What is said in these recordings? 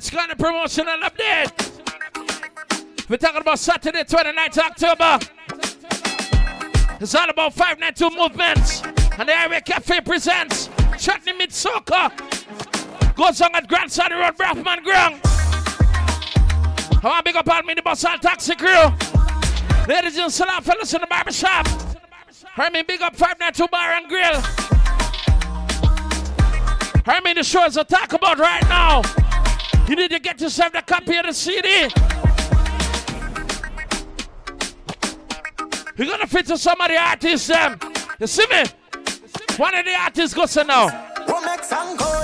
And it's got a promotional update. We're talking about Saturday, 29th October. It's all about 592 movements. And the Highway Cafe presents Chutney Meet Soca. Goes on at Grand Sunny Road, Braffman Ground. I want to big up all me, the bus all taxi crew. Ladies and gentlemen, fellas in the barbershop. I mean, big up 592 Bar and Grill. I mean, the is a talk about right now. You need to get yourself the copy of the CD. You're gonna fit to some of the artists, them. You see me? One of the artists goes now.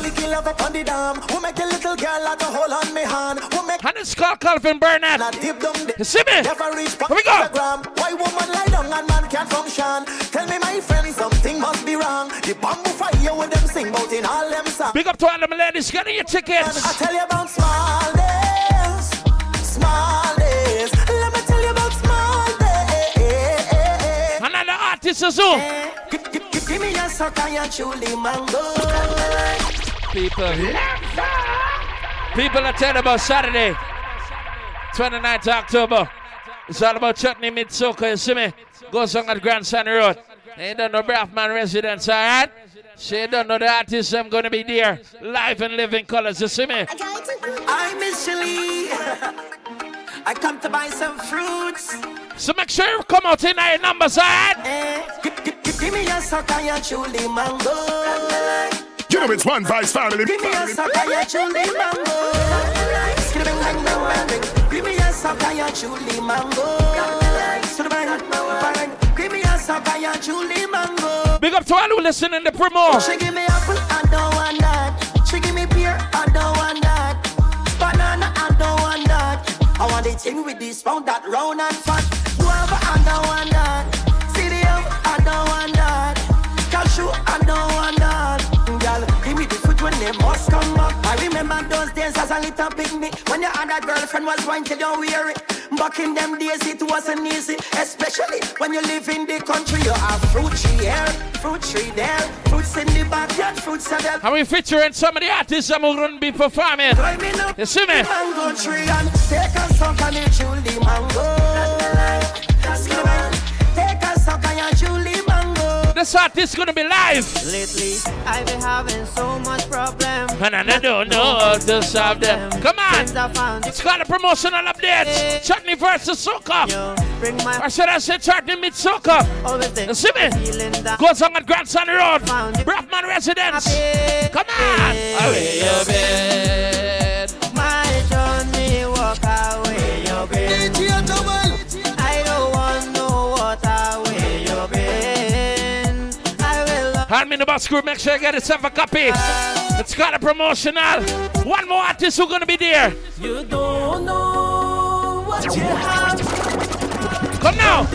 Who song kill up on the dam? Who make a little girl like a hole on me hand? Who make it's called Calvin Burnett. not dip down the You see me? Never reach Here we go. Instagram. Why woman lie down and man can't function? Tell me my friend, something must be wrong. The bamboo fire with them sing bout in all them songs. Big up to all them ladies getting your I tickets. tell you about small days, small days. Let me tell you about small days. And all the artists as well. Eh, give, me a suck and your chuli mango. People. People are telling about Saturday, 29th October. It's all about Chutney Meet Soca, you see me? Goes on at Grand Sunny Road. They don't know Braffman residents, alright? So you don't know the artists I'm gonna be there. Live and living colors, you see me? I'm Miss Shirley. I come to buy some fruits. So make sure you come out in our numbers, alright? Eh, give, give, give, give me your suck and your chuli mango. You know it's one vice family. Give me a suck and your chuli mango. Skidda bang bang bang bang bang. Give me a suck and your chuli mango. Give me a suck and your chuli mango. Big up to all who listen in the promo. She give me apple, I don't want that. She give me pear, I don't want that. Banana, I don't want that. I want the thing with this round, that round and fat. Guava, I don't want that. As a little picnic when your other girlfriend was going till you wear it. Back in them days, it wasn't easy, especially when you live in the country. You have fruit tree here, fruit tree there, fruits in the backyard, fruits are there. And we featuring some of the artists that will gonna be performing. You see me? mango tree and take a suck the mango. Mango. This artist gonna be live. Lately, I've been having so much problem. And I don't know how to solve them. Come on. I It's got a promotional update. Chutney versus Soca. you. Bring my Or should I say Chutney meets there. You see me? Goes on at Grand Sunny Road. Braffman Residence. Come on. Away I will love Hand me the bus crew. Make sure you get yourself a copy. It's got a promotional. One more artist who's gonna be there. you. Don't know what you have Come now.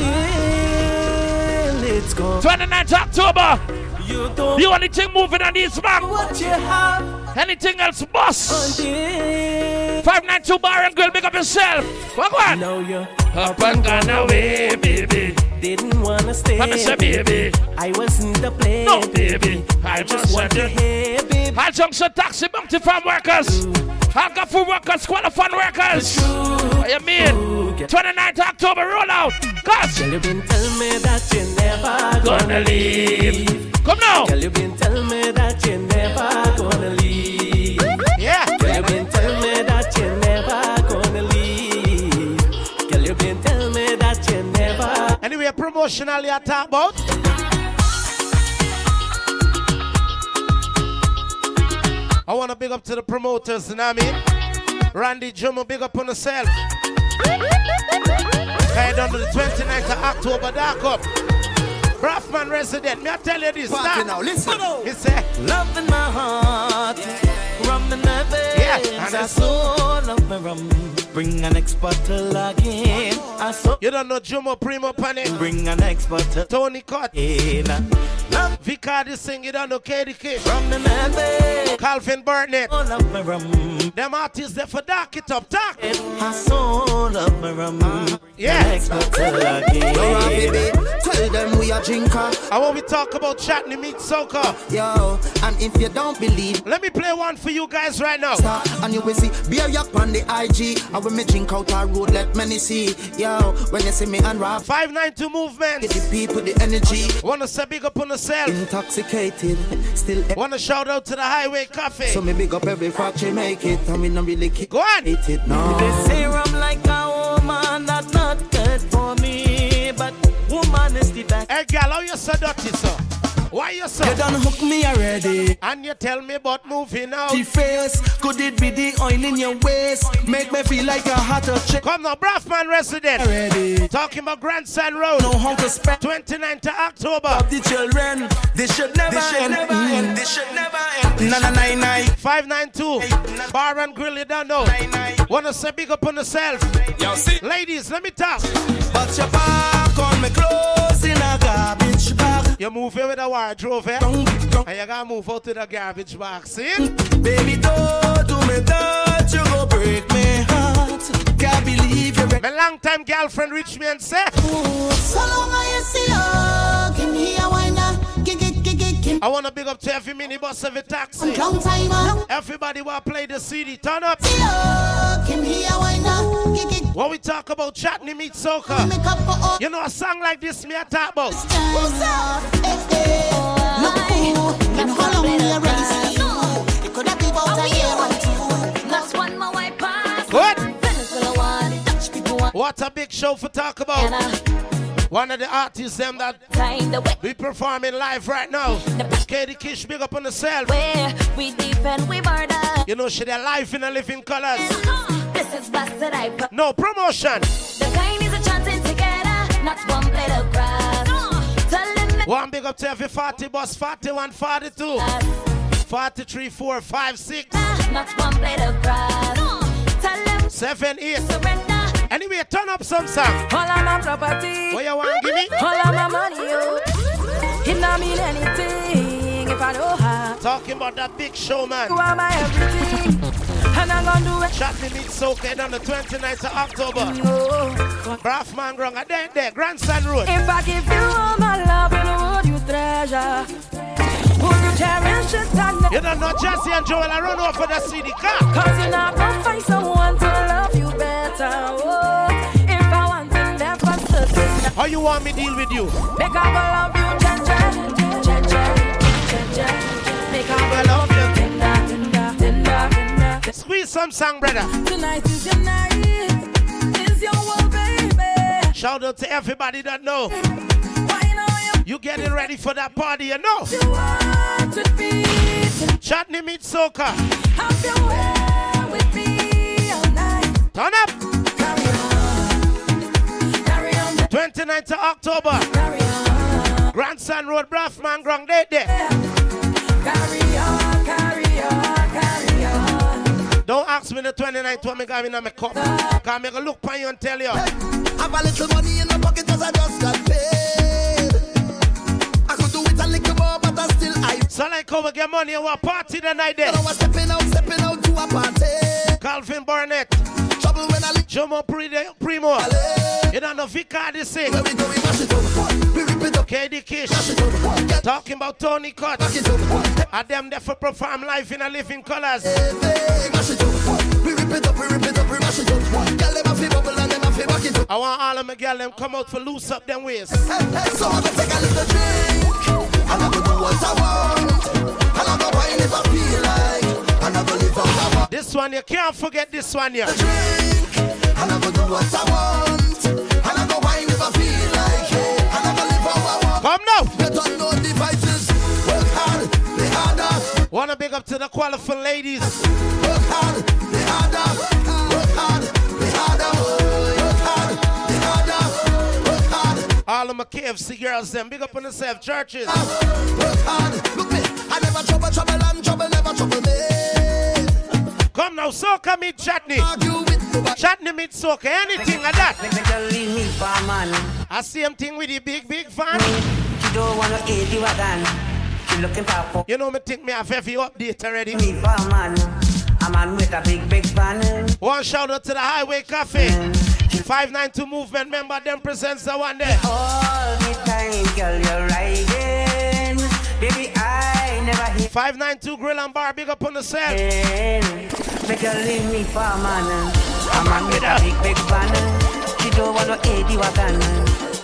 it's gone. 29th October. You don't The only thing moving on this map. what you have Anything else, boss? until 592 Bar and Grill, big up yourself. What one? now you Up and gone away, baby. Didn't wanna stay. Let me say, baby. I wasn't the play. No, baby. I just just want to to. hear, baby. I'll jump some taxi bounty farm workers. I'll go for workers, qualified workers. What you mean? 29th October rollout. Cause Girl, you been telling me that you never gonna leave. Come now. Girl, you been telling me that you never Anyway, promotionally I talk about. I want to big up to the promoters, you know what I mean? Randy Jumbo, big up on yourself. Head on to the 29th of October, dark up. Braffman resident, me I tell you this, Party now, listen. He say, Love in my heart, rum in my veins. Yeah, and I so love my rum. Bring an next bottle again. I so you don't know Jomo Primo Panic. bring an next bottle Tony. Love Vicardi sing, you don't know KDK. rum in my veins. Calvin Burnett. Oh, love my rum. Them artists there for dark it up, dark. I so pull up my rum. Yeah. Next bottle again. Yo, baby, tell them we are drinker. I want we talk about Chutney Meet Soca. Yo, and if you don't believe, let me play one for you guys right now. Start, and you will see beer yak on the IG. I will me drink out our road, let many see. Yo, when you see me and rap. 592 movement. Get the people the energy. Wanna say big up on yourself. Intoxicated, still. Wanna shout out to the Highway Cafe. So me big up every factory make it, and we not really keep. Go on. Hate it no. They say I'm like a woman that's not good for me, but woman is the best. Hey, gal, how you so dirty, sir? Why you so? You done hook me already. And you tell me about moving out. The face, could it be the oil in your waist? Make me feel like a hotter chick. Come now, Braffman resident. Already. Talking about Grandstand Road. No how to spend 29th of October. of the children. This should never This should end. never Mm. end. This should never end. Na na nine nine. 592. Bar and Grill, you don't know. Wanna say big up on yourself. Yo, see. Ladies, let me talk. But your back on me clothes in a garbage bag. You move in with a wardrobe, eh? And you gotta move out to the garbage box, see? Baby, don't do me that. You go break me heart. Can't believe you're My long time girlfriend reached me and said, So long I see you, give me a wine, uh, gig. I wanna big up to every minibus, every taxi. Long time, long Everybody wanna play the CD. Turn up. see you, give me a wine, uh, gig. When we talk about Chutney Meet Soca, Make up for all. you know a song like this me I talk about. What's up? Look cool, and how long we already see you? It could have been about a year or two. That's one more white pass. What? Venezuela one, Dutch people want. What a big show for talk about. One of the artists them that time the way we performing live right now. Katie Kish, big up on herself. where we deep and we murder. You know she there live in a living colors. Uh-huh. This is blasted I put. No promotion. The kind is a chanting together, not one blade of grass. Tell them that One big up to every 40 bus, 41, 42, 43, 4, 5, 6, not one blade of grass. Tell them 7, 8. surrender. Anyway, turn up some song. All of my property, What you want give me? all of my money, yo. It not mean anything if I don't. Talking about that big show, man. You are my everything, and I'm gonna do it. Chat me meet Soca on the 29th of October. No. Braffman Grung, a there, there, Grandstand Road. If I give you all my love, and would you treasure? Would you cherish it and You don't know Jesse and Joel, I run off for the CD car. Cause you're not gonna find someone to love you better. Oh, if I want them, that's the thing. How you want me deal with you? Make I go love you, Jaja, Jaja, Jaja. Make I go love you, Squeeze some song, brother. Tonight is your night, is your world, baby. Shout out to everybody that know. You, getting ready for that party, you know. you want to be? Chatney meet Soca. Have your way with me all night. Turn up. Carry on, carry on, 29th of October. Grandson Road, Braffman Grung, there, there. Carry on, carry on, me the 29th what me got in my cup. Cause me go look on you and tell you. Have a little money in my pocket cause I just got paid. I could do it a little more, but I still I. So like how we get money and what party the night there. I was stepping out, stepping out to a party. Calvin Burnett, Trouble when I live. Jomo Primo. You don't know Vicardi sing. Where we go, we mash it up. We rip it up, KD Kish. mash it up. Get Talking about Tony Cut. back it up. And them there for perform life in a living colors. Rip it up, we rip it up, we mash it up. Girl, them a fi bubble and them a fi back it up. I want all of my girl them come out for loose up them waist. Hey, hey, so I go take a little drink. And I go do what I want. And I go wine if I feel like. And I go live I want. This one you can't forget this one here. drink. And I go do what I want. And I go wine if I feel like. And I go live how I want. Come now. Wanna big up to the qualified ladies. Work hard, play harder. Work hard, play harder. Work hard, harder. Work hard, All of my KFC girls them. Big up on yourself, churches. work hard. Look me, I never trouble, trouble, and trouble never trouble me. Come now, soca meet chutney. Chutney meet soca, anything like that. Make the girl leave me for man. I same thing with the big, big fan. She don't wanna eat you again. Looking for You know me think me have every update already. me for man. A man with a big, big van. One shout out to the Highway Cafe. 592 movement member them presents the one there. All the time, girl, you're riding. Baby, I never hit 592 Grill and Bar, big up on the set. Make her leave me for a man. A man with a big, big van. She don't want no 80 wagon.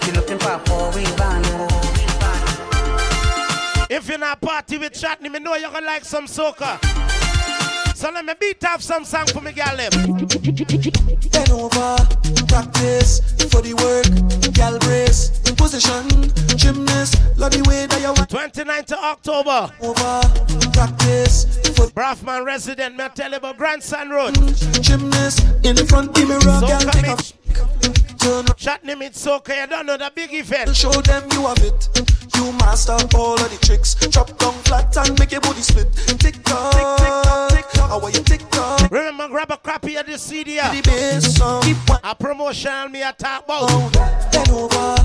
She looking for a four-wheel van. If you're not party with Chatney, me know you're gonna like some soca. So let me beat off some song for me, gal. them. Eh? Bend over, practice for the work, gal brace, in position, gymnast, love the way that you want 29th of October, over, practice for Braffman resident, me tell you about Grandson Road. gymnast in the front the mirror, gal Soca take a Chatney meet soca, you don't know the big event. Show them you have it. You master all of the tricks. Drop down flat and make your body split. Tick tock, tick tick tock, tick tock. How are you tick tock? Remember, grab a copy of this CD. The here. bass song. Keep one A promotion me a talk about. down. Bend over,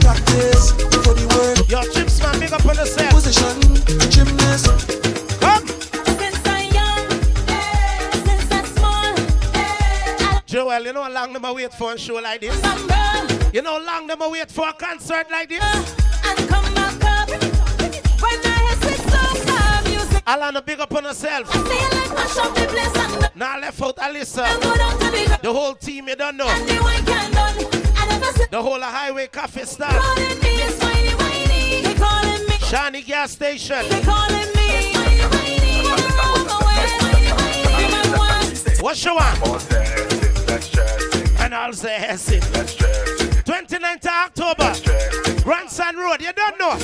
practice for the work. Yo, Chips man, big up on the set. Position, gymnast. Come, Since I'm young, eh, since I'm small, eh, Joel, you know how long them a wait for a show like this? You know how long them a wait for a concert like this? Alana, big up on herself. Now nah, left out Alyssa. The whole team, you don't know. The, whole of Highway Cafe staff. Shiny gas station. What's your one? And I'll say, Hessie it. 29th of October. Grandson Road, you don't know.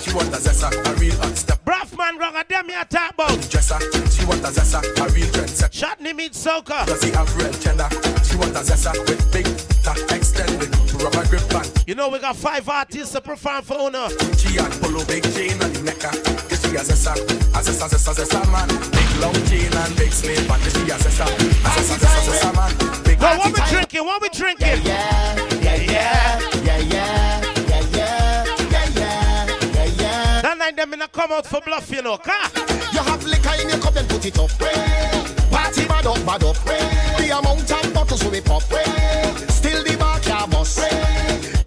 She want a zessa, a real hot step Braffman wrong a them you talk about. dresser. She want a zessa, a real trendsetter. Chutney meet soca. Does he have real gender? She want a zessa with big tack extended rubber grip band. You know we got five artists to perform for Uno. She had polo big chain on the necker. Uh, yes, she a zessa, a zessa, zessa, zessa man. Big long chain and big slave band. Yes, she a zessa, a zessa, zessa, zessa man. Big Well, what we drinking? What we drinking? Yeah, yeah, yeah, yeah, yeah, yeah, yeah, yeah, yeah, yeah, yeah. That night them in a come out for bluff, you know. Car. You have liquor in your cup, then put it up. Eh? Party bad up, bad up. Eh? The amount of bottles we pop. Eh? Still the bar can't bust.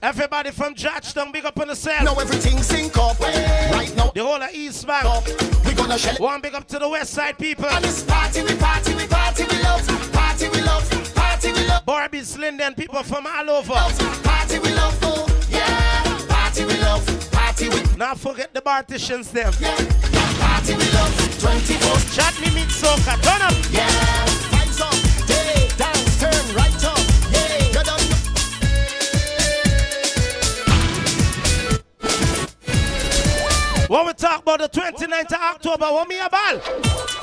Everybody from Georgetown, big up on the set. Now everything sync up. Right now, The whole of East Bank. up. we gonna shell it. One big up to the West Side people. And this party, we party, we party, we love. Party, we love. Love. Barbies, Linden, people from all over. Party, we love. Oh, yeah. Party, we love. Party, we Not forget the partitions them. yeah. Party, we love. 24 Chutney meet soca. Turn up. Yeah, vibes up, day down, turn right up. Yeah, you done. When we talk about the 29th of October, what me about?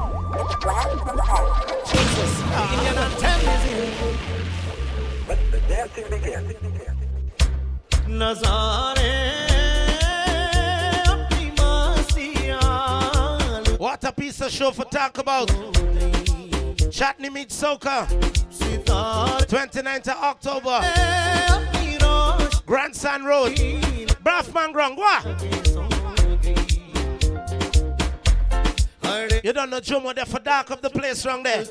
What a piece of show for talk about. Chatney meets Soca. 29th of October. Grandson Road. Braffman Grangwa. You don't know Jomo there for dark of the place wrong there.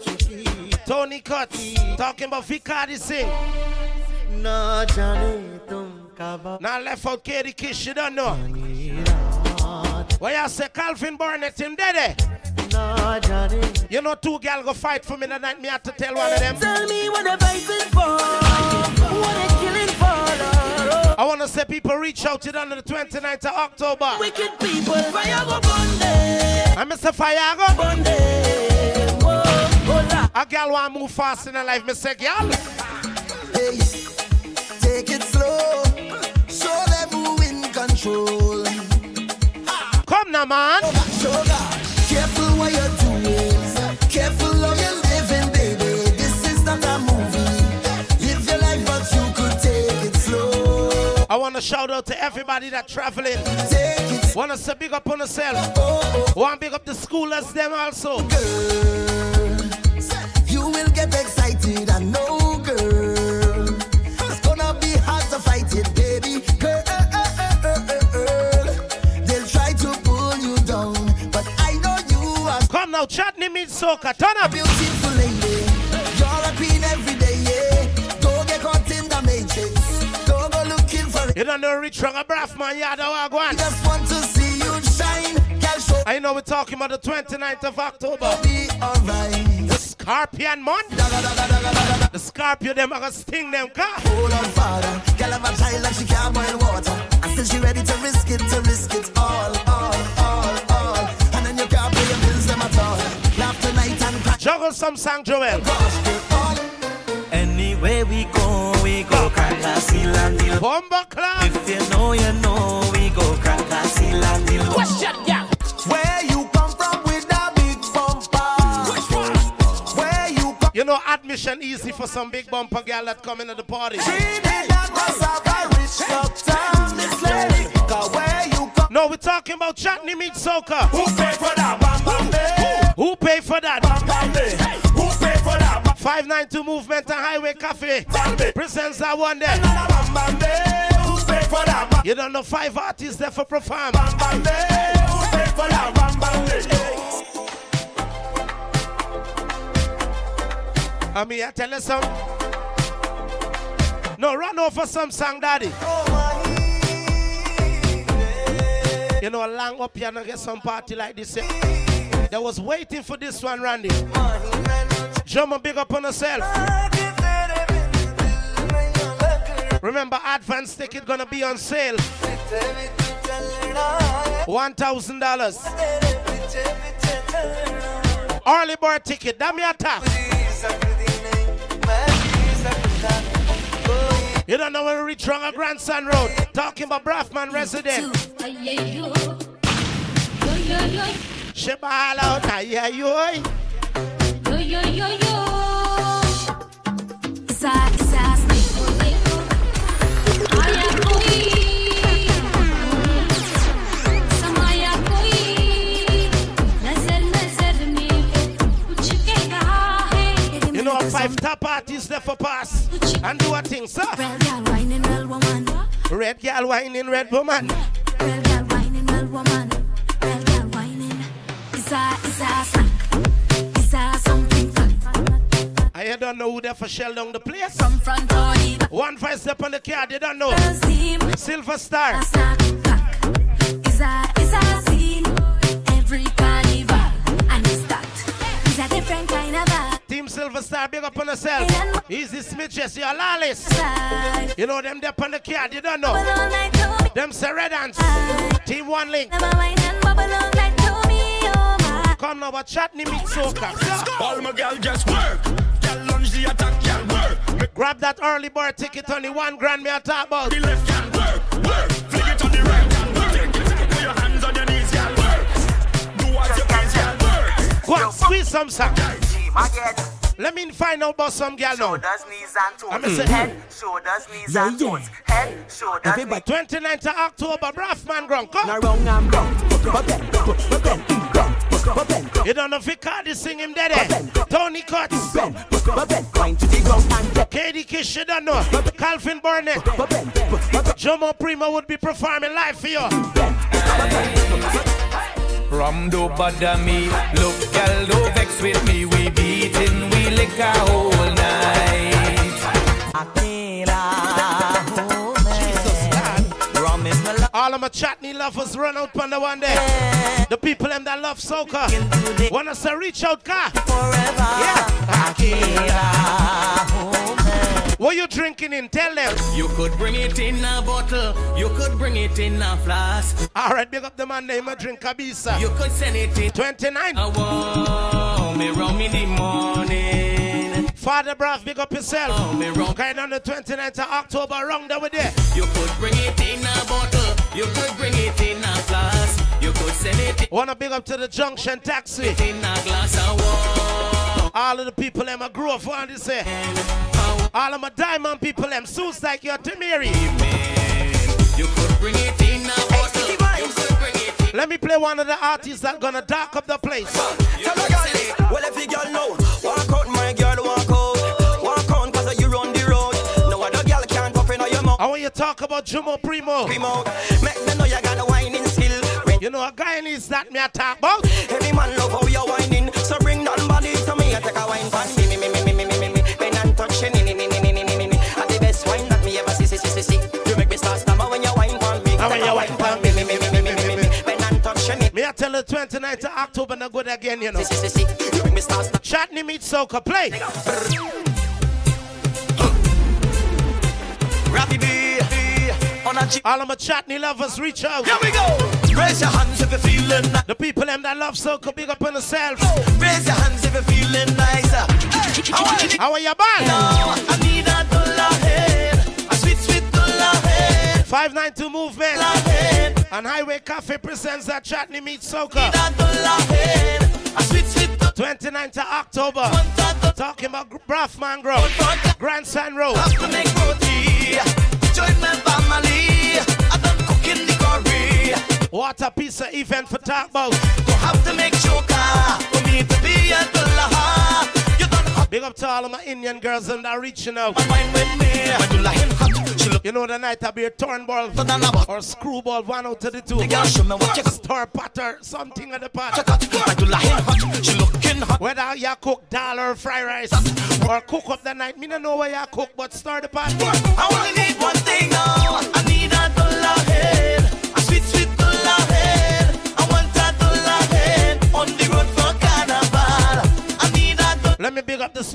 Tony Cuts. Talking about Vicardi sing. ना जाने तुम कब Now left out Katie Kish. You don't know. Why you say Calvin Burnett him dead eh? ना जाने You know two gal go fight for me tonight. Me have to tell one of them. Tell me what the fighting for What they killing for Lord? I want to say people reach out to them on the 29th of October. Wicked people Fire go burn I'm Mr. Fayago. Burn them Whoa, hola. A gal want to move fast in her life. Say, gal. Hey, take it slow. Show them who in control. Come now, man. sugar. Careful I want to shout out to everybody that traveling. Want us to big up on yourself. Want to big up the schoolers them also. You will get excited, I know, girl. It's gonna be hard to fight it, baby. Girl, they'll try to pull you down, but I know you are Come now, Chutney meets soca. Turn up. beautiful lady. Don't know Rich Wrong, a braff man, yeah, the one. Just want to see you shine. I know we're talking about the 29th of October. me alright. The Scorpion month. The Scorpion, them are gonna sting them car. Hold on, father. Girl have a child like she can't boil water. And still she ready to risk it, to risk it all, all, all, all. And then you can't pay your bills them at all. Laugh tonight and crack Juggle some song, Joel. gosh, they all. Anywhere we go, we go crack a seal and deal. Bomba Club. If you know, you know, we go crack a seal and deal. Question, yeah. Where you come from with a big bumper? Where you come You know, admission easy for some big bumper girl that come into the party. Trinidad must a rich doctor, Miss Lady. 'Cause where you come No, we're talking about Chutney meet soca. Who pay for that? Bam, bam, bam. Who pay for that? Bam, bam, 592 Movement and Highway Cafe presents that one there. You don't know five artists there for perform. I mean, I tell you some. No, run over some song, daddy. You know, long up here and get some party like this. eh? They was waiting for this one, Randy. Drummer, big up on yourself. Remember, advance ticket gonna be on sale. One thousand dollars. Early bird ticket. That me attack. You don't know when we reach Wrong Grandson Road. Talking about Braffman resident. Sheba all out. Ay, ay, ay. You know, five top artists there for pass. And do a thing, sir. Red girl whining, red woman. Red girl whining, red woman. I don't know who there for shell down the place. One five step on the card, you don't know. Silver Star. Different kind of. Team Silver Star, big up on yourself. Easy Smiths, you're lawless. You know them there on the card, you don't know. Bubble all night to me. Them Seredans. Team One Link. Come now, but Chutney meet soca. All my girl just work. Girl lunge the attack, girl work. Make Grab that early bird ticket, only one grand me a talk about. the left girl work, work. Flick it on the right girl work. Take it, put your hands on your knees, girl work. Do what you please, girl work. Go on, squeeze some song. Again, Let me find out about some girl now. shoulders, knees, and toes. I'ma say- Head, shoulders, knees, Yeah, and yeah. toes. Head, shoulders, knees. 29th of October, Braffman Ground. Come. Now wrong and wrong. But then, but then, wrong. But then, You don't know if Vicardi sing him dead. Tony Cuts. Ben, but then, wine to the ground and then, KD Kish, you don't know. Calvin Burnett. but then, but then, Jomo Primo would be performing live for you. Rum do bother me. Look, girl, don't vex with me. We beating, we lick a whole night. Rum All of my Chatney lovers run out on the one day. The people them that love soca. Wanna say reach out, car. Forever. Yeah. What you drinking in? Tell them. You could bring it in a bottle. You could bring it in a flask. All right, big up the man name. I drink Kabisa. You could send it in 29. a warm me rum in the morning. Father Brav, big up yourself. Oh, me on the 29th of October, wrong there with there. You could bring it in a bottle. You could bring it in a flask. You could send it in Wanna big up to the junction taxi. In a glass of All of the people them a grow up want to say. All of my diamond people them suits like your Timiri. You could bring it in now, but you could bring it in. Let me play one of the artists that gonna dark up the place. Tell a girl well if you girl know Walk out my you talk about Jomo Primo. Primo Make them know you got a whining skill You know a guy needs that me a talk about. Every man love how you're whining So bring that body to me I take a wine pan me, me, me, me, me, me, me, me, me When I'm touching, ni, ni, ni, ni, ni, ni, ni, ni And the best wine that me ever see, see, see, see, see You make me start stammer when you wine pan me And when you wine pan me, me, me, me, me, me, me, me When I'm touching it Me I tell you 29th of October not good again, you know. See, see, see, see You make me start stammer Chatney meet soca play. On a G. All of my Chatney lovers reach out. Here we go. Raise your hands if you're feeling nice The people them that love soca big up on themselves. Raise your hands if you're feeling nicer I uh. wanna be How are you band? now I need a dollar head A sweet, sweet dollar head 592 movement. Head and Highway Cafe presents that Chatney meet soca. A dollar head A sweet, sweet dollar 29th of October. Talking about Braff Mangrove, Grandstand Road. Have to make roti Join my family I done cooking the curry What a piece of event for talk about. Don't have to make choker For me to be a dollar You done hot Big up to all of my Indian girls and that reaching out. my mind with me My dollar hen hot She look You know the night I be a turnball better than a buck or screwball, one out of the two. The girl show me what you got Star potter, something at the pot. Check out My dollar hen hot She looking hot Whether you cook dal or fry rice or cook up the night, me don't know where you cook, but stir the pot. I only need one thing now. I need a dollar head,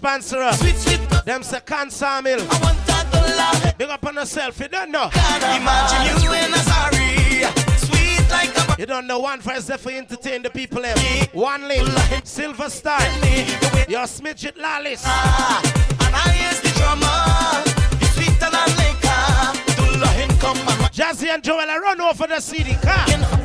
sponsor. sweet, sweet. Them say can sawmill. I want a dollar. Big up on yourself, you don't know. Imagine you in a sorry, sweet like a You don't know one first there for entertain the people them. One link, Silver Star, your smidget lollies. Ah, and I is the drummer. You sweet and liquor. Dollar hen come and Jazzy and Joel, I run over the CD car.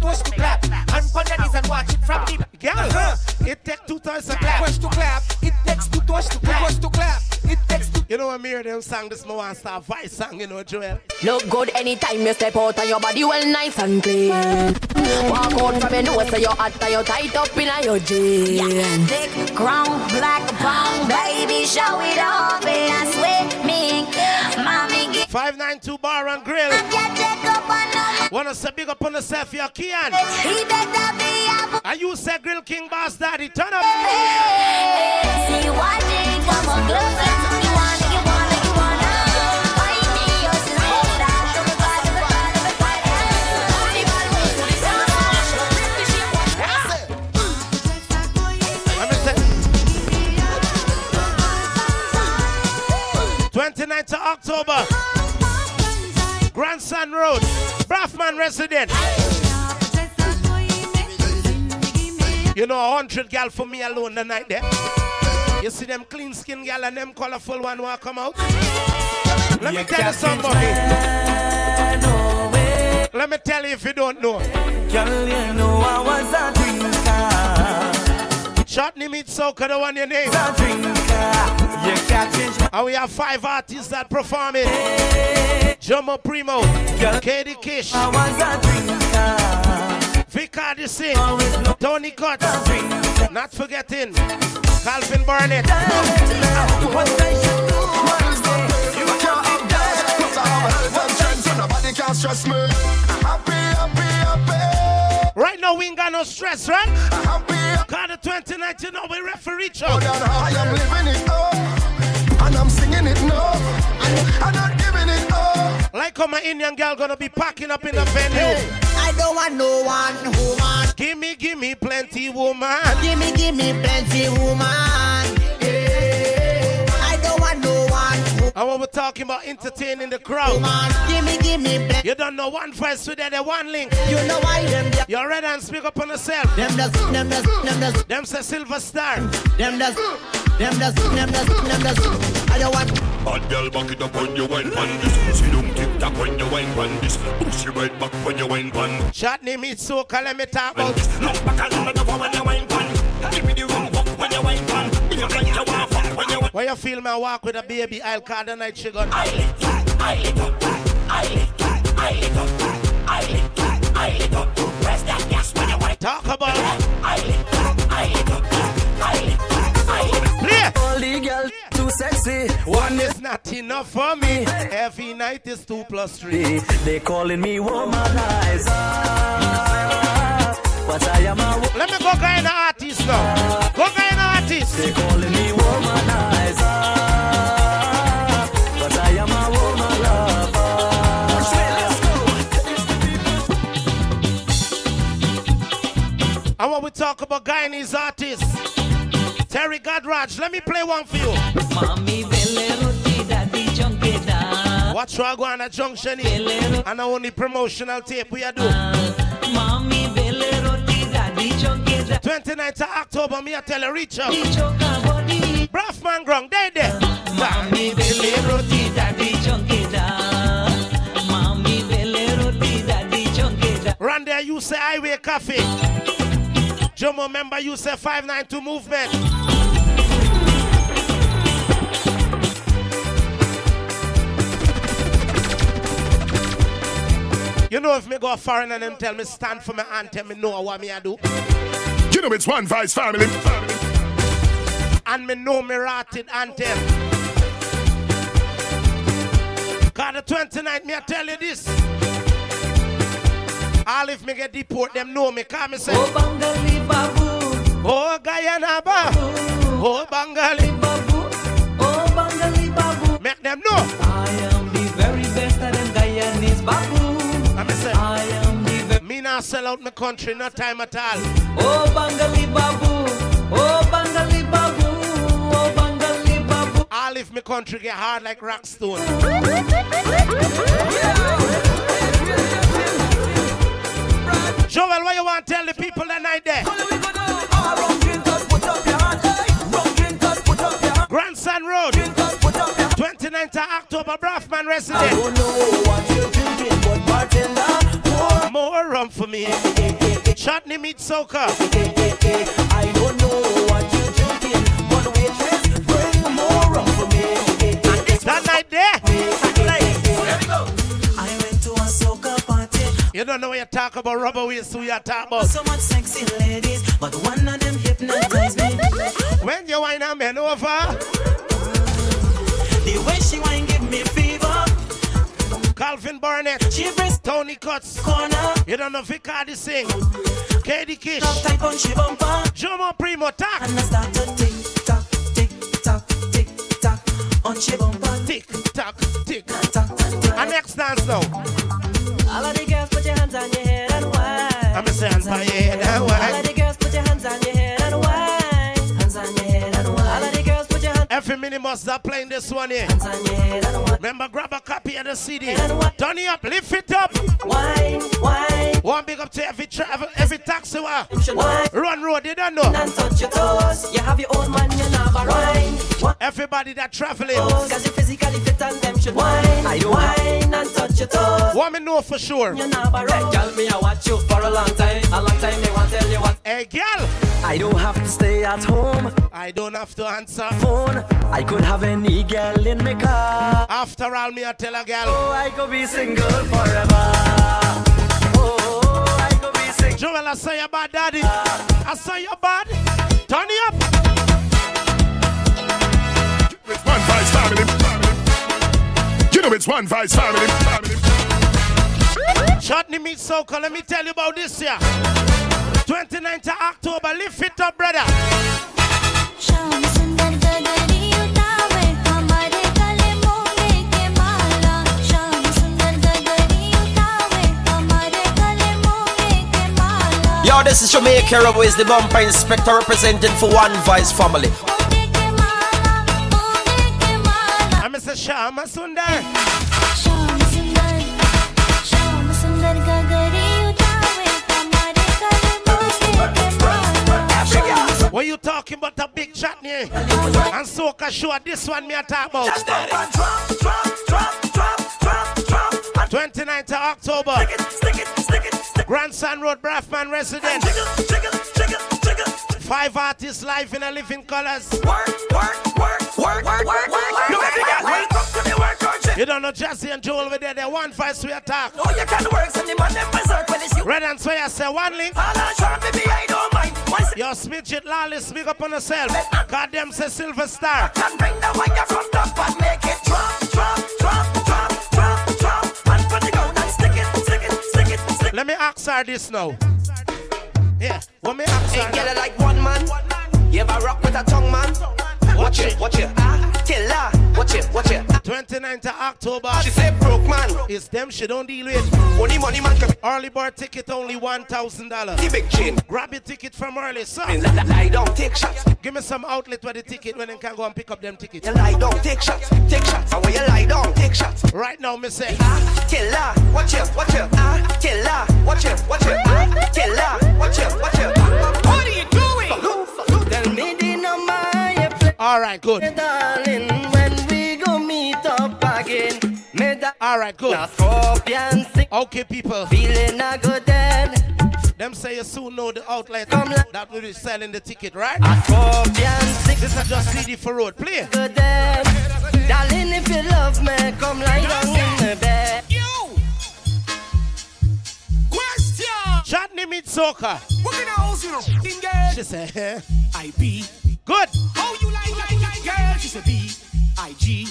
toes to clap. And on your and watch it from the Girl, uh-huh. Uh-huh. it take two times to clap. toes to clap. It takes two toes to clap. Toes to clap. It takes two. You know when me hear them song this more and start voice song, you know, Joel. Look good anytime you step out and your body well nice and clean. Walk out from your nose so your hot and you tight up in your jeans. Thick, grown, black, brown, baby, show it off and I swear me. Mommy, get 592 Bar and Grill. your dick up on Wanna say big up on yourself, you champion. He better be a. And you say Grill King Boss Daddy, turn up. Hey, see watching, glove to October. Grandson Road, Braffman Resident. You know, a hundred gal for me alone the night there. You see them clean skin gal and them colorful one want come out. Let me tell you somebody. Let me tell you if you don't know. Girl, you know I was a drinker. Chutney meet soca, the one you name. A drinker. You can't change And we have five artists that perform it. Jomo Primo, Katie Kish, I was a drinker. Vicar Singh, Tony Cuts, not forgetting Calvin Burnett. What I should do was say, you can't have that. Nobody can stress me. Happy, happy, happy. Right now we ain't got no stress, right? Cause the 29th, you know we referee each other. I am living it up, and I'm singing it no, I'm not giving it up. Like how my Indian girl gonna be packing up in the venue. I don't want no one woman. Give me, give me plenty woman. Give me, give me plenty woman. I don't want no one. I want to talking about entertaining the crowd. Give me, give me black. You don't know one voice with that, the one link. You know why them da- You're ready and speak up on yourself. them does them does them does Them say silver star. them does them does them does them does. I don't want Bad girl, back it up when you wine pan this. See don't tick when you wine pan this. Push your right back when you wine pan. Shot name it so let me talk about. Look back and look over when you wine pan. Give me the rum up when you wine pan. Be a like you want fuck when you. When you feel me walk with a baby, I'll call the night she gun. I lick that, I lick up that, I lick that, I lick up that, I lick that, I lick up. Press that gas when you wine. Talk about I lick that, I lick up that, I lick lick All the girl too sexy. One is not enough for me. Every night is two plus three. They calling me womanizer. But I am a wo- Let me go guy an artist now. Go guy an artist. They calling me womanizer. But I am a woman lover. And when we talk about Guyanese artists, Terry Gajraj, let me play one for you. Mami vele roti daddy junkie da. Watch what I go on a junction here. And only promotional tape we are do. Mami vele roti daddy junkie da. 29th of October, me I tell you, reach out. Body. Braffman Grung, they there. Mami vele roti daddy junkie da. Mami vele roti daddy junkie da. Run there, you say Highway Cafe. Jomo member, you say 592 Movement. You know if me go foreign and them tell me stand for my anthem, me know what me I do. You know it's one vice family. And me know me rotted anthem. Eh? Cause the 29th, me I tell you this. All if me get deport, them know me. Cause me say, Oh bangali babu. Oh Guyana ba, oh Bengali, Babu. Oh bangali babu. make them know. I am the very best of them Guyanese babu. Come And me say, I am the very me not sell out my country, no time at all. Oh bangali babu. Oh bangali babu. Oh bangali babu. All if my country get hard like rock stone. Joel, what you want to tell the people that night there? Grandson Road, 29th of October, Braffman resident. More rum for me. Chutney meet soca. I don't know what you're drinking, but waitress, bring more rum for me. That night there. You don't know what you talk about rubber waist, who you talk about. So much sexy ladies, but one of them hypnotized me. When you wine a man over, The way she wine give me fever. Calvin Barnett, She Tony Cuts, corner. you don't know Vicardi sing, Katie Kish, type on she bumper. Jomo Primo Tack, And I start to tick tock, tick tock, tick tock on she bumper. tick tock, tick. tock. And next dance now. All of the girls I'm a saying by your head and All of the girls put your hands on your head and wine. Hands on your head and All of the girls put your hands Every minute must stop playing this one here. Hands on your head and wine. Remember, grab a copy of the CD. Turn it up, lift it up. wine, wine, One big up to every tra- every taxi wa. wine. Run road, you don't know. And touch your toes. You have your own man, you never wine. Wine. Everybody that traveling. Cause you physically fit and them should wine. I wine and touch your toes. Want me know for sure. You never run. Tell me I watch you for a long time. A long time they want tell you what. Hey, girl. I don't have to stay at home. I don't have to answer. Phone. I could have any girl in my car. After all, me I tell a girl. Oh, I could be single forever. Oh, I could be single. Joel, I say you bad, daddy. I say you bad. Turn it up. It's one vice family know it's one vice family. family. Chutney Meet Soca, let me tell you about this year. 29th of October, lift it up, brother. Yo, this is Jamaica is the bumper inspector representing for One Vice Family. Shama Sundar. Shama Sundar, Shama Sundar Gagari Utave What you talking about a big chutney? And so sure this one me a talk about. 29th of October. Grandson Road Braffman resident. Five artists live in a living colors. Work, work, work, work, work, work, work. No, Welcome to the work culture. You don't know Jazzy and Joel over there, they're one voice we attack. Oh, you can work, so the man them berserk when it's you. Red and Sawyer say one link. All I sharp, baby, I don't mind. Once Yo, Smidget Lawless, Speak up on yourself. God them say Silver Star. can bring the wire from top and make it drop, drop, drop, drop, drop, drop. And put the ground and stick it, stick it, stick it, stick it. Let me ask her this now. Yeah, what me her? Hey, get it like one man. You ever rock with a tongue man? Watch it, watch it. Ah, killer. Watch it, watch it. 29th of October. She said broke man. It's them she don't deal with. Only money man can Early bird ticket only $1,000. the big chain. Grab your ticket from early, sir. Lie, lie, lie down, take shots. Give me some outlet where the ticket when they can go and pick up them tickets. You lie down, take shots, take shots. And when you lie down, take shots. Right now, me say. Ah, killer. Watch it, watch it. Ah, killer. Watch it, watch it. Ah, killer. Watch it, watch it. What are you doing? Tell me All right, good. darling, when we go meet up again. Me da All right, good. na scorpion sick, Okay, people. feeling a good dead. Them say you soon know the outlet Come like- that will be selling the ticket, right? A This is just CD for road. Play. good dead. Darling, if you love me, come lie down in the bed. Question. Chutney meet soca. What kind of house you know? She say, eh? I B. Good. How you like, like, like, girl? She said B. I G.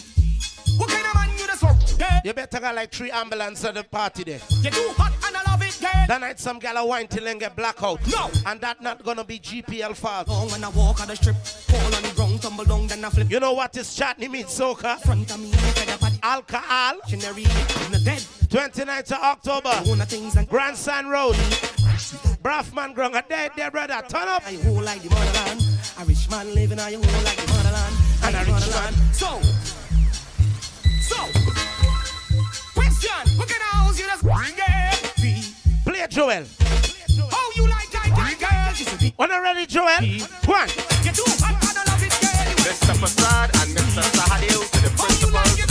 What kind of man you the so? Girl. You better go like three ambulances at the party there. You too hot and I love it, girl. That night some gal a wine till then get blackout. No. And that not gonna be GPL fault. Long oh, when I walk on the strip, fall on the ground, tumble down, then I flip. You know what is chutney meet soca? Front of me, fed up at Alcohol. in the dead. 29th of October. One of things and Grandson Road. Braffman Grung. A dead there, brother. Turn up. I whole like. A rich man living on your whole like the motherland. And a Like rich motherland. So, so, question. What kind of house you just yeah. B. Play Joel. How you like that, that girl? She said, B. When you ready, Joel? One. You too hot and I love it, girl. You Mr. Facade and Mr. Sahadio to the principals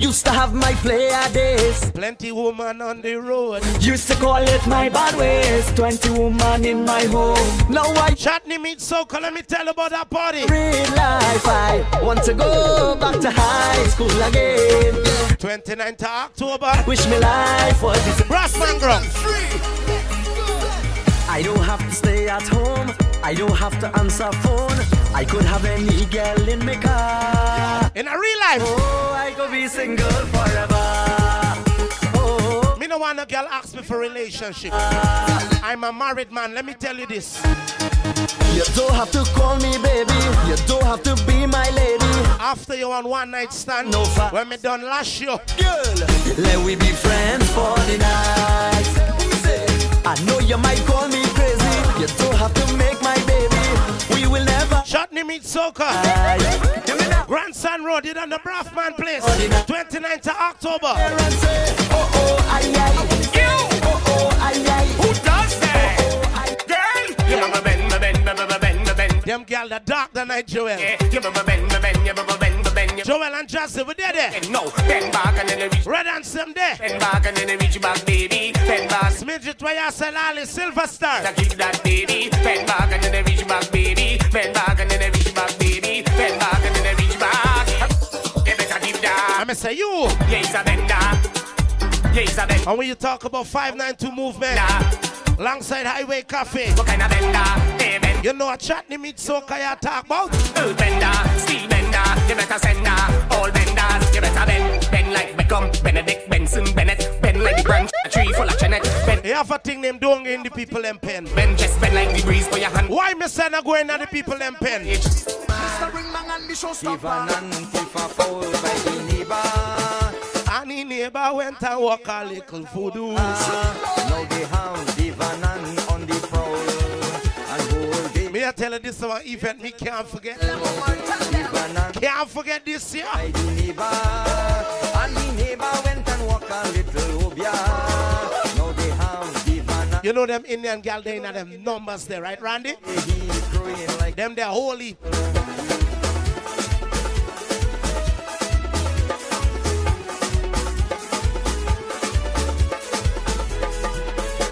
Used to have my player days. Plenty woman on the road. Used to call it my bad ways. 20 woman in my home. Now I Chutney meet soca. Let me tell about that party. real life. I want to go back to high school again. 29th of October. Wish me life was this. Brassman Grung. I don't have to stay at home. I don't have to answer phone. I could have any girl in my car. In a real life. Oh, I could be single forever. Oh, Me no want a girl ask me for relationship. I'm a married man. Let me tell you this. you don't have to call me baby. You don't have to be my lady. After you on one night stand, No fa- when me done lash you, Girl, let we be friends for the night. I know you might call me crazy. You don't have to make my Chutney meet soca. Give me Grandson Road, it on the Braffman place. 29th of October. oh oh. Oh oh. Who does that? Girl. Them gal the dark the night Joel. You Joel and Jazzy, we there there. No, Ben back and then reach Red and some there. Ben back and then reach back, baby. Ben back, Smidget where you sell all the silver star. to keep that baby. Ben back and then reach back, baby. Ben back and then reach back, baby. Ben back and then reach back. You better keep that. I'ma say you. Yeah, he's a bender. Yeah, he's a bender. And when you talk about 592 movement, alongside Highway Cafe, What kind of bender? Hey, Ben. you know a chutney meet soca you talk about. Bender, bender, you better send her. All benders, you better bend. Bend like Beckham, Benedict, Benson, Bennett. Bend like the branch, a tree full of Janet. Bend, You have a thing named don't in the people them pen. bend, just bend like the breeze for your hand. Why me say not going at the people them pen? Mr. Ringman and the showstopper. And the neighbor went and walk a little voodoo. Uh-huh. Now they have the prowl This is one event me can't forget. Can't forget this year. And the neighbor went and walked a little obia. Now they have divan You know them Indian gal, they in them numbers there, right, Randy? Them they're holy.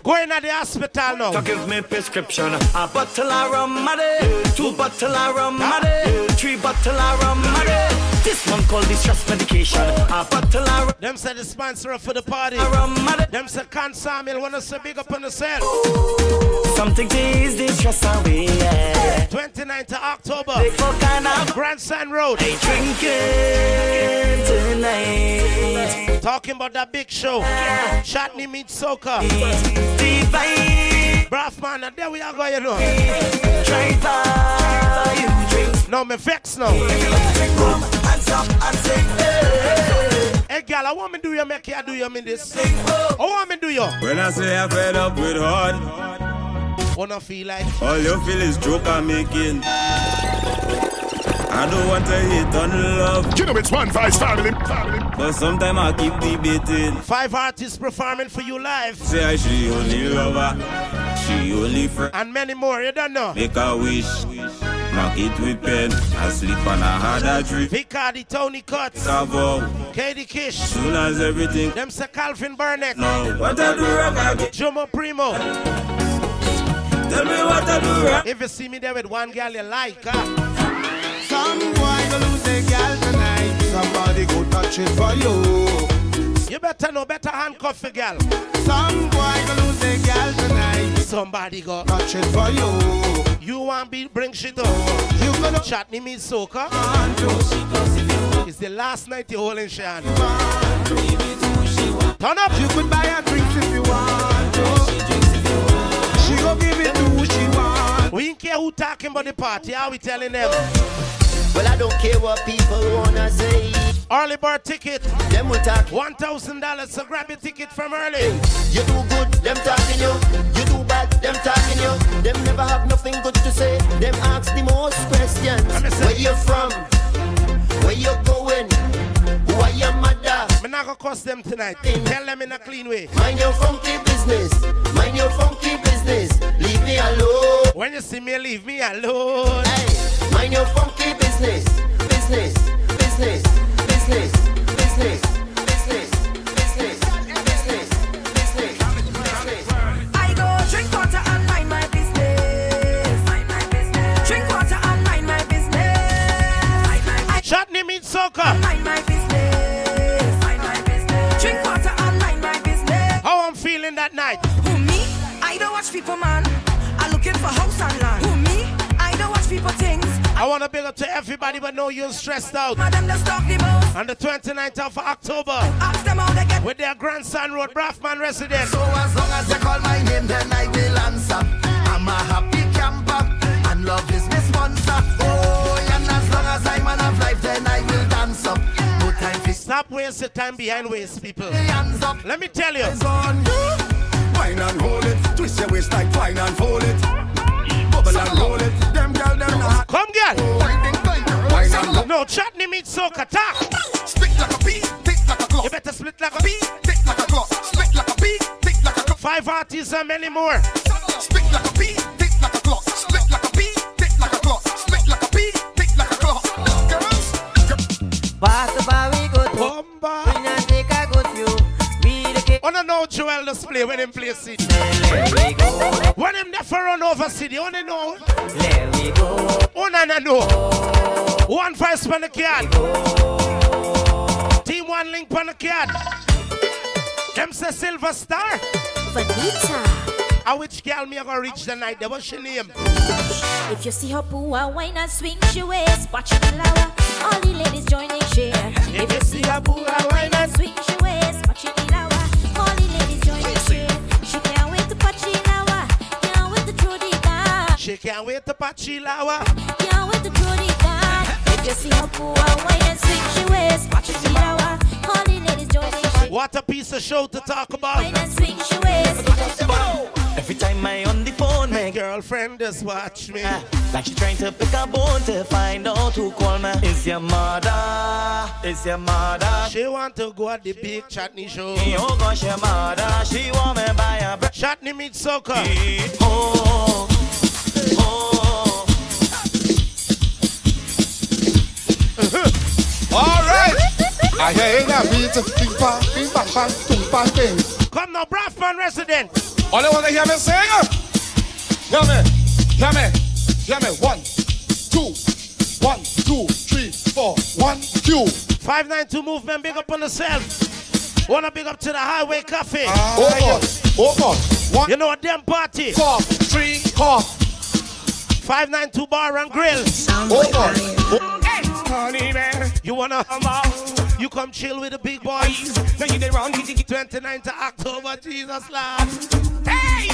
Going at the hospital now. So give me prescription. A bottle of rum, maddy. Two bottle of rum, maddy. Three bottle of rum, maddy. This one called distress medication. A bottle of rum. Them said the sponsor for the party. Them said Can Samuel wanna say big up on the set. Something to ease the stress away. Yeah. 29th of October. Big for kind of Grandson Road. They drinking tonight. Talking about that big show. Chutney meets soca. Braff man, and there we are going, you know. No, me vex now. Hey, girl, I want me do you make you do you mean this? Oh. I want me do you. When I say I'm fed up with hard, Wanna feel like all you feel is joke I'm making. I don't want to hate on love. You know it's one voice family. family. But sometimes I keep debating. Five artists performing for you live. Say I she only lover, she only friend. And many more, you don't know. Make a wish, mark it with pen. I sleep on a harder dream. Vicardi, Tony Cuts, Savo, Katie Kish, soon as everything. them say Calvin Burnett, No, what I do wrong again? Jomo Primo. Tell me what I do wrong. If you see me there with one girl you like, ah. Some boy go lose their gal tonight. Somebody go touch it for you. You better know, better handcuff the girl. Some boy go lose their gal tonight. Somebody go touch it for you. You want be bring shit up. You gonna Chutney means soca. It's the last night you're holding Shan. Turn up. You could buy her drinks if you want to. We ain't care who talking about the party. How we telling them? Well, I don't care what people wanna say. Early bird ticket. Them will talk. One thousand dollars. So grab your ticket from early. You do good, them talking you. You do bad, them talking you. Them never have nothing good to say. Them ask the most questions. Where you from? Where you going? Who are your mother? I'm not gonna cuss them tonight. Tell them in a clean way. Mind your funky business. Mind your funky business. Leave me alone. When you see me, leave me alone. Hey, mind your funky business. Business. Business. Business. Business. Business. Business. Business. Business. Business. I go drink water and mind my business. Mind my business. Drink water and mind my business. Chutney means soca. People, man. I'm looking for house and land. Who me? I don't watch people things. I want to big up to everybody, but know you're stressed out. Madam, let's talk the most. On the 29th of October, Ask them how they get. with their grandson road, Braffman resident. So as long as you call my name, then I will answer. I'm a happy camper, and love is my sponsor. Oh, and as long as I'm man of life, then I will dance up. No time for Stop wasting time behind waist, people. hands up. Let me tell you. On Wine and hold it, twist your waist like wine and fold it. Bubble and roll it, them girl them not. Come, girl. Wine and wine and roll. No, chutney means soca. Talk. Spit like a bee, tick like a clock. You better split like a bee. Tick like a clock. Spit like a bee, tick like a clock. Five artists and many more. Spit like a bee, tick like a clock. Spit like a bee, tick like a clock. Spit like a bee, tick like a clock. Girls, Pass the bar, we go to. Bomba. The. I know Joel display when him play city. There we go. When him never run over city, only know. There we go. Oh, no, no, no. One first on the card. Team one link on the card. Them say Silver Star. Vanita. A which girl me a gonna reach the night? There what's she name? If you see her poo, wine and swing she waist, watch it lower. All the ladies joining share. If you see her poo, wine and swing she waist, watch it She can't wait to patch Chilawa. Can't wait to throw the gun. If you see her poo, wine and swing she waist, watch it lower. All the ladies joining. What a piece of show to talk about. Wine and swing she waist. Every time I on the phone, my girlfriend just watch me. Ah, like she trying to pick a bone to find out who call me. Is your mother? Is your mother? She want to go at the big chutney show. Oh gosh, your mother. She want me buy a bread. Chutney meet soca. Oh, oh. Come now, Braffman resident. All I want to hear me sing. Hear me, hear me, hear me. One, two, one, two, three, four. One, two. 592 movement, big up on yourself. Wanna big up to the highway cafe. Oh God, oh God. One, You know a damn party. four, three, four. 592 bar and grill. God. Honey man, you wanna hum out? you come chill with the big boys. Now you the wrong 29th of October, Jesus Lord. Hey,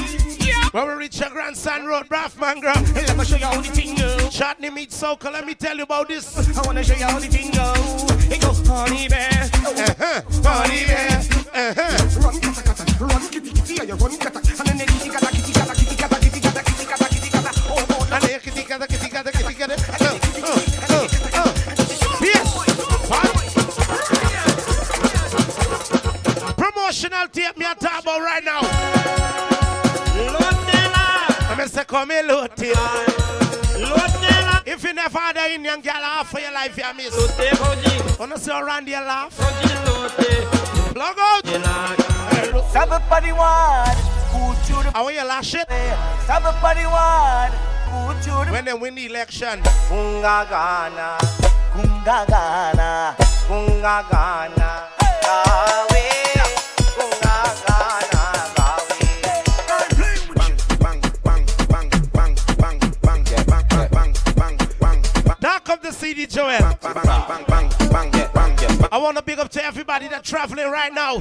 yeah. When we reach your grandson road, Braffman girl. Hey, let me show you how the thing go. Chutney meet soca, let me tell you about this. I wanna show you how the thing go. It goes honey bear, uh-huh, honey bear, uh-huh. Run, kata, kata, run, kitty, kitty, and you run, kata, and then they kitty, kata, Promotional tape me a talk about right now. I'm say come here, load. If you never had an Indian girl half for your life, you miss. Wanna see around your laugh? Plug out. Everybody want who to the I want you lash it. Everybody want who to the When they win the election. Kunga Gana, Kunga Gana, Kunga Gana. Gawe, Kunga Gana, Gawe. Dark of the CD, Joel. I want to big up to everybody that's traveling right now.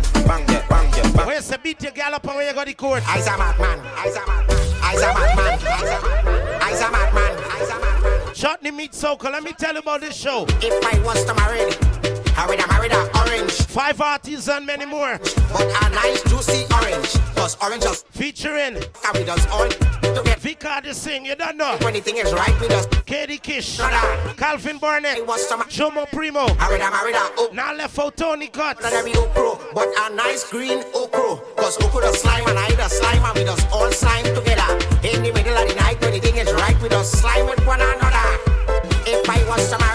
Where's the beat your gal up and where you got the court? I's a madman, I's a madman, I's a madman, I's a madman, I's a madman, I's a madman. Chutney Meet Soca, let me tell you about this show. If I was to marry, Have married orange. Five artists and many more. But a nice juicy orange. Cause orange just Featuring carry just all to get Vika the sing, you don't know. If anything is right with us. Katie Kish, Brother. Calvin Burnett, I was to Jomo Primo. I would have married a. Now left out Tony Cut. Not every okro, but a nice green okro. Cause okro the slime and I the slime and we just all slime together. In the middle of the night when the thing is right, we just slime with one another. If I was to marry,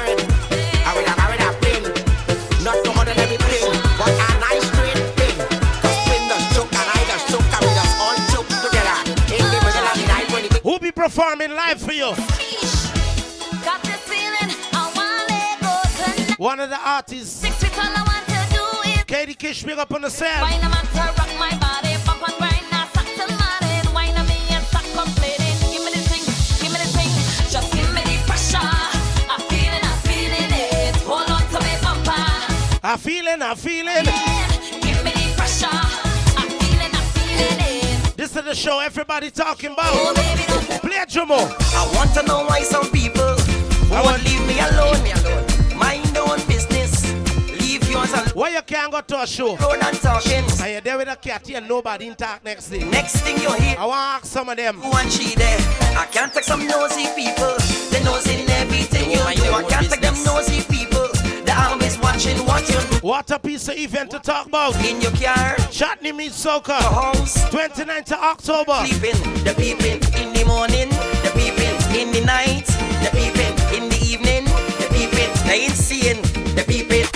performing live for you? Got this feeling, I wanna let go tonight. One of the artists. Six feet all I want to do is Katie Kish, big up on the cell. Wine a man to rock my body, bump and grind, now suck till morning. Wine a me and stop complaining. Give me the thing, give me the thing. Just give me the pressure. I'm feeling, I'm feeling it. Hold on to me bumper. I feeling, I feeling. Give This is the show everybody talking about. Oh, baby, don't Play Jomo. I want to know why some people won't leave me alone. Me alone. Mind their own business. Leave yours alone Why you can't go to a show? and talking. And you're there with a cat here, nobody in talk next day. Next thing you hear, I want to ask some of them. who and she there. I can't take some nosy people. They nosy in everything you do. I can't take them nosy people. They watching what you do What a piece of event to talk about. in your car, Chutney Meet Soca. your house. 29th of October. Sleeping, the peeping in the morning, the peeping in the night, the peeping in the evening, the peeping, the insane, the peeping.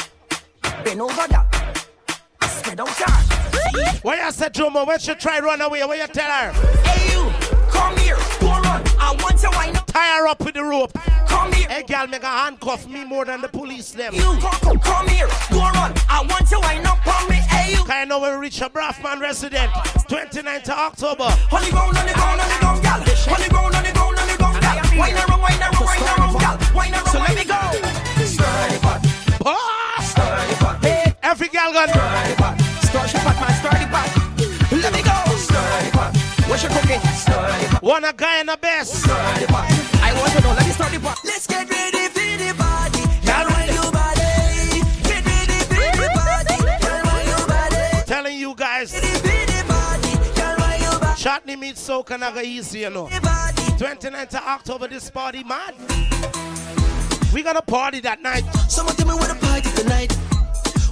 Bend over that. Spread out your Why you said Jomo, when she try run away, what you tell her? Hey you, wind up. Tie her up with the rope. Come here. Hey, girl, make a handcuff me more than the police them. You come, come here, go run. I want to wind up on me. Hey you. Of when we reach a Braffman resident. 29th of October. On the ground, on the ground, on the ground. On the ground, on the ground, on the ground, gal. Wind around, wind around, wind around, gal. Wind around, so let me go. The pot, the pot. Hey, Every girl got the pot. The pot, man, the pot. Let me go. The pot. What's your cooking? The pot. one a guy in the best. The pot. I want to know. Let me stir the pot. Let's get ready for the party. Girl, roll your body. Get ready for the party. Girl, roll your body. Telling you guys, Ready for the party. Girl, roll your body. Chutney meet soca naga easy, you know. 29th of October, this party, man. We gonna party that night. Someone tell me where the party tonight.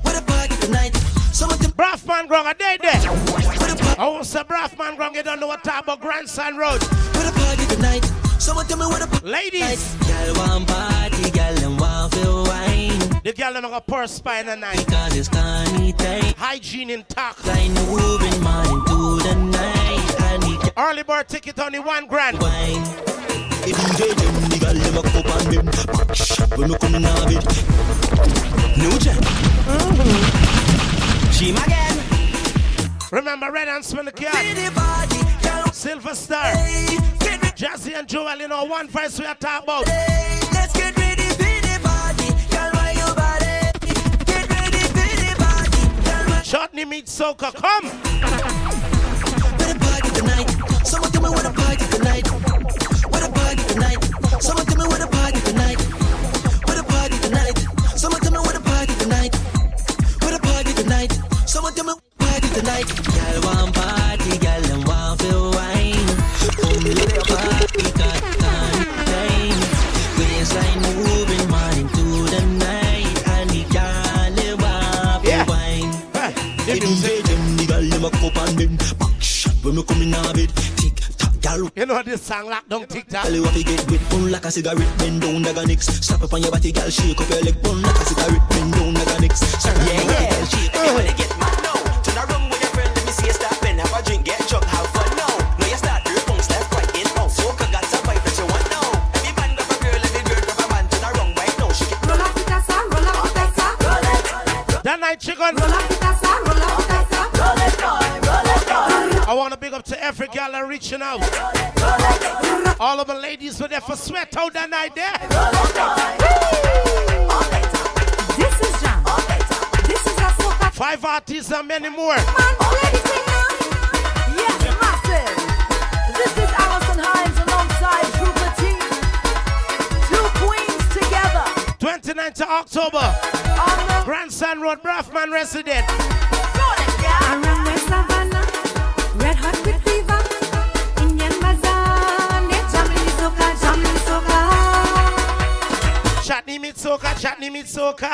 Where the party tonight. Someone tell Braffman Grong, a day there. Oh, I won't say Braffman Grong, you don't know what type of grandson road. Where the party tonight. Someone tell me where the Ladies. Girl want party, girl them want feel wine. The girl them a purse spine a night. Because it's carny time. Hygiene intact. I moving morning to the night. I need Early bird ticket only one grand. wine. The DJ them, the girl them a cup on them. Back shot when me coming out of it. New jack. Mm-hmm. She my girl. Remember Red and Smell the cat. Silver Star. Jazzy and Joel, you know, one verse we are talking about. Let's get ready for the party. Girl, why your body? Get ready for the party. Girl, why Chutney meet soca, come. Where the party tonight? Someone tell me where the party tonight. Where the party tonight? Someone tell me where the party tonight. Where the party tonight? Someone tell me where the party tonight. Where the party tonight? Someone tell me where the party tonight. Girl want know this song lock down TikTok. Girl, you have to get wet, burn like a cigarette, bend down, like a nix. Slap up on your body, girl, shake up your leg, burn like a cigarette, bend down, like a nix. Yeah, yeah, shake up your body, get mad now. Turn around with your friend, let me see you stop and have a drink, get drunk, have fun now. Now you start to bounce left, right, in, out. So, got a vibe that you want now. Every man grab a girl, every girl grab a man, turn around right now. Shake it. Roll up it, asa, roll up it, asa, roll it. That night chicken. Roll up it, asa, roll up it, asa, roll it, boy, roll it, boy. I want to big up to every girl that reaching out. All of the ladies were there for sweat out that night there. This is Jam. This is a. Five artists and many more. Yes, massive. This is Alison Hinds alongside Trooper T. Two queens together. 29th of October. Grandson Road, Braffman resident. Chutney meet soca, Chutney meet soca.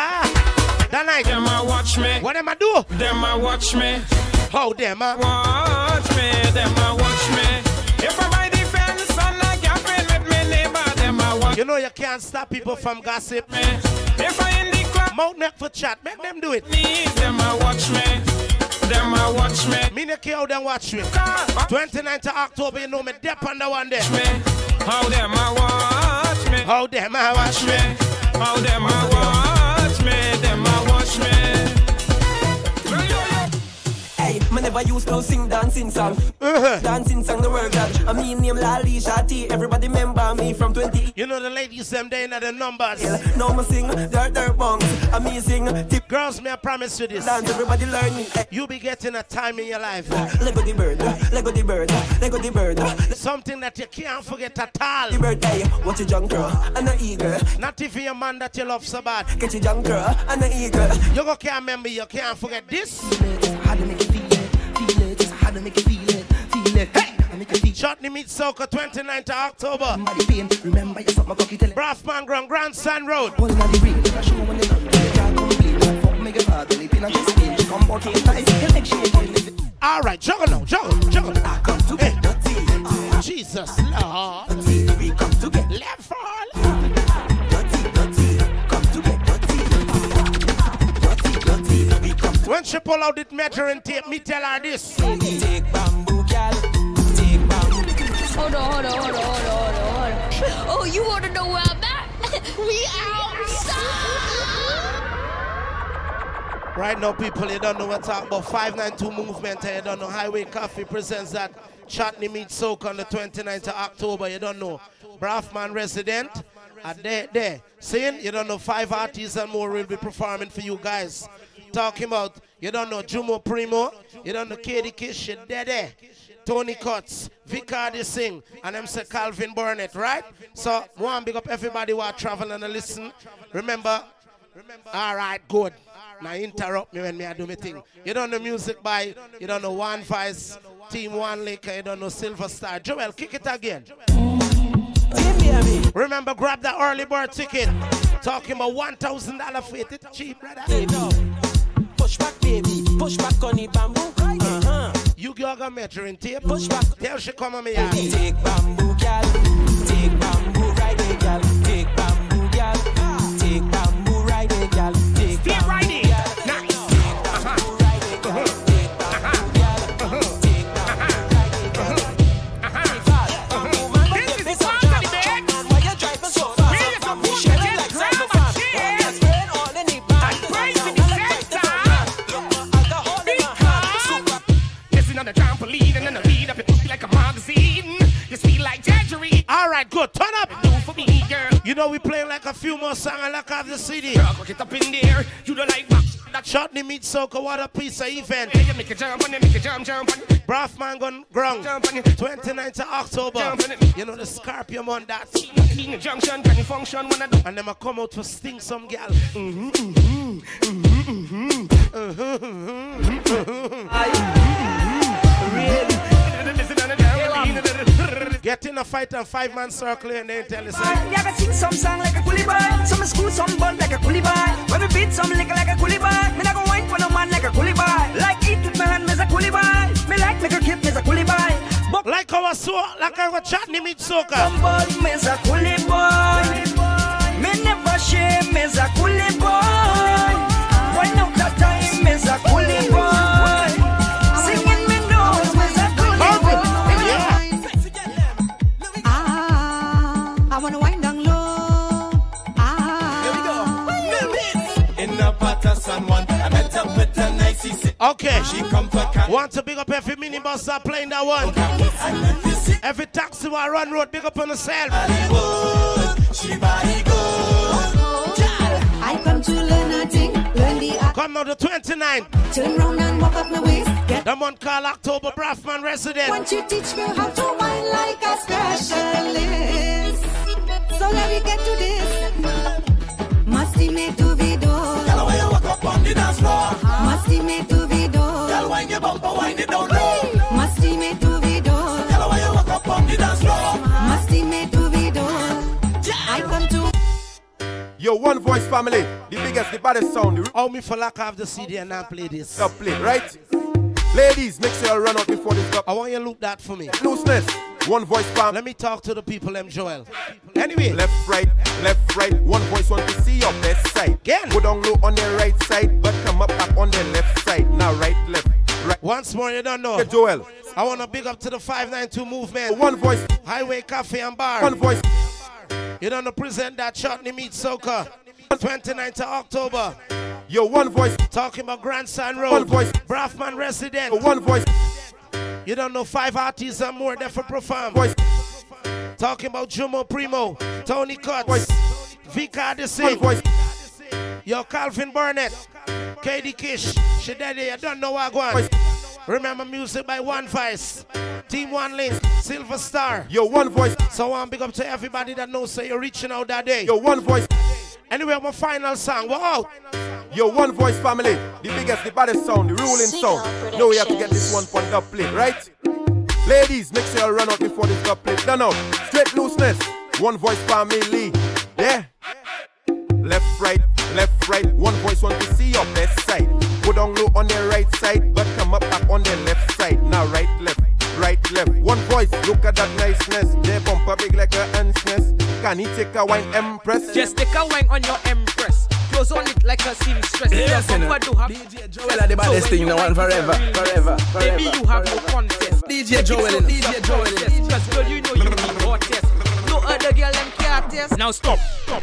That night. Them a watch me. What them a do? Them a watch me. How them a watch me? Them a watch me. If I buy the fence and I friend with me neighbor, them a watch You know you can't stop people from gossip. me. If I in the club, Mouth neck for chat, make them do it. me, them a watch me. Them a watch me. Me no care how them watch me. 29th of October, you know me dep on the one there. How them a watch me? How them a watch me? How them a watch me? Them me never used to sing dancing song. Uh-huh. Dancing song the word God. I mean name Lali Shati. Everybody remember me from 20. You know the ladies them they know the numbers. Now me sing dirt dirt bongs. Amazing tip. Girls, may I promise you this. Dance everybody learn me. Hey. You be getting a time in your life. Lego the bird, Lego the bird, Lego the bird. Something that you can't forget at all. The bird, hey, what you junk girl and a eagle. Not even your man that you love so bad. Get your junk girl and a eagle. You go can't remember, you can't forget this. Feel it, feel it. Just how to make you feel it, feel it. Hey, I make you feel Chutney Meet Soca 29th of October. Body pain. Remember you suck my cocky tell it. Braffman Grand Grandson Road. One in the real, I show when you know you can't. Fuck me get hard, belly pin on this skin. Come back here, tight, you make shake. All right, juggle now, juggle, juggle. I come to get dirty. Jesus Lord. We come to get Left fall. When she pull out the measuring tape, me tell her this. take bamboo, gal. Take bamboo. Hold on, hold on, hold on, hold on, hold on. Oh, you want to know where I'm at? we outside. Right now, people, you don't know what's up, about 592 movement and you don't know Highway Cafe presents that Chutney Meet Soca on the 29th of October. You don't know Braffman resident. Are there, there. Saying you don't know five artists and more will be performing for you guys. Talking about you don't know Jomo Primo, you don't know Katie Kish, there. Tony Cuts, Vicardi Singh, and them say Calvin Burnett, right? So, one big up everybody who are traveling and listen. Remember, all right, good. Now interrupt me when me I do my thing. You don't know music by, you don't know One Voice, Team One Liquor, you don't know Silver Star. Joel, kick it again. Remember, grab that early bird ticket. Talking about $1,000 for it. It's cheap, brother. Push back, baby. Push back on the bamboo. Uh-huh. You girl got measuring tape. Push back. Tell she come on me yard. Take bamboo, gal. Take bamboo, ride it, gal. Take bamboo, gal. Take bamboo, ride it, gal. Take bamboo, right, good. Turn up. Me. You know we playing like a few more songs and like have the CD. Girl, cook it up in there. You don't like box. That shot. Chutney meet soca, what a piece of event. Yeah, you make it jump on it, make it jump, jump on it. Braffman gun ground. Jump 29th of October. Jump on it. You know the Scorpion on that. King of junction, can you function when I do? And them a come out to sting some gal. Mm-hmm, mm-hmm, mm-hmm, mm-hmm, mm-hmm. Listen on the trampoline. Get in a fight and five man circle and then tell us. Yeah, I sing some song like a coolie boy. Some school, some bun like a coolie boy. When we beat some liquor like a coolie boy. Me not go wine for no man like a coolie boy. Like eat with my hand, me's a coolie boy. Me like make a kip, me's a coolie boy. But Like our so, like our Chutney meet soca. some bun, me's a coolie boy. Me never shame, me's a coolie boy. One out of time, me's a coolie boy. Okay. She come for cat. Want to big up every minibus that playing that one. Every taxi will run road, big up on yourself. She body good. I come to learn a thing, learn the art. Come now the 29. Turn round and walk up my waist. Get The month called October Braffman resident. Want you teach me how to wine like a specialist. So let me get to this. Musty me to video. Girl, when you walk up on the dance floor. Musty me to video. Girl, wind your bumper, wind it down low. Musty me to video. Girl, when you walk up on the dance floor. Musty me to video. I come to Yo, one voice family, the biggest, the baddest sound. The Oh, me for lack of the CD and not play this. top play, right? Ladies, make sure you run out before this I want you to look that for me. looseness. One voice fam. Let me talk to the people, them Joel. Anyway, Left, right, left, right. One voice want to see your best side. Again. Go down low on the right side, but come up up on the left side. Now right, left, right. once more, you don't know. Yeah, Joel. I want to big up to the 592 movement. One voice, Highway Cafe and Bar. one voice. You don't know, present that Chutney Meet Soca. 29th of October. Yo, one voice, Talking about Grandson Road. One voice. Braffman resident. one voice, You don't know five artists and more there for perform. voice, Talking about Jomo Primo, Tony Cuts, Voice. Vika one voice. Yo Calvin Burnett, Katie Kish, She Shadady, you don't know what I Voice. Remember music by One Voice, Team One Link, Silver Star. Yo, one voice. So I want big up to everybody that knows say you're reaching out that day. Yo, one voice. Anyway, my final song. Wow. Yo, one voice family, the biggest, the baddest sound, the ruling sound. Now we have to get this one on dub plate, right? Ladies, make sure you run out before this dub plate. Done out. Straight looseness. One voice family. Yeah. Left, right, left, right. One voice want to see your best side. Go down low on the right side, but come up up on the left side. Now right, left, right, left. One voice, look at that niceness. Their bumper big like a ant's nest. Can he take a wine empress? Just take a wine on your empress. Close on it like a seamstress. Yes, Your you know. bumper do have DJ Joel are the baddest thing in the world forever, forever, Maybe you have no contest. DJ Joel in it, DJ Joel in it. Because girl, you know you need hottest. No other girl them care test. Now stop. Stop.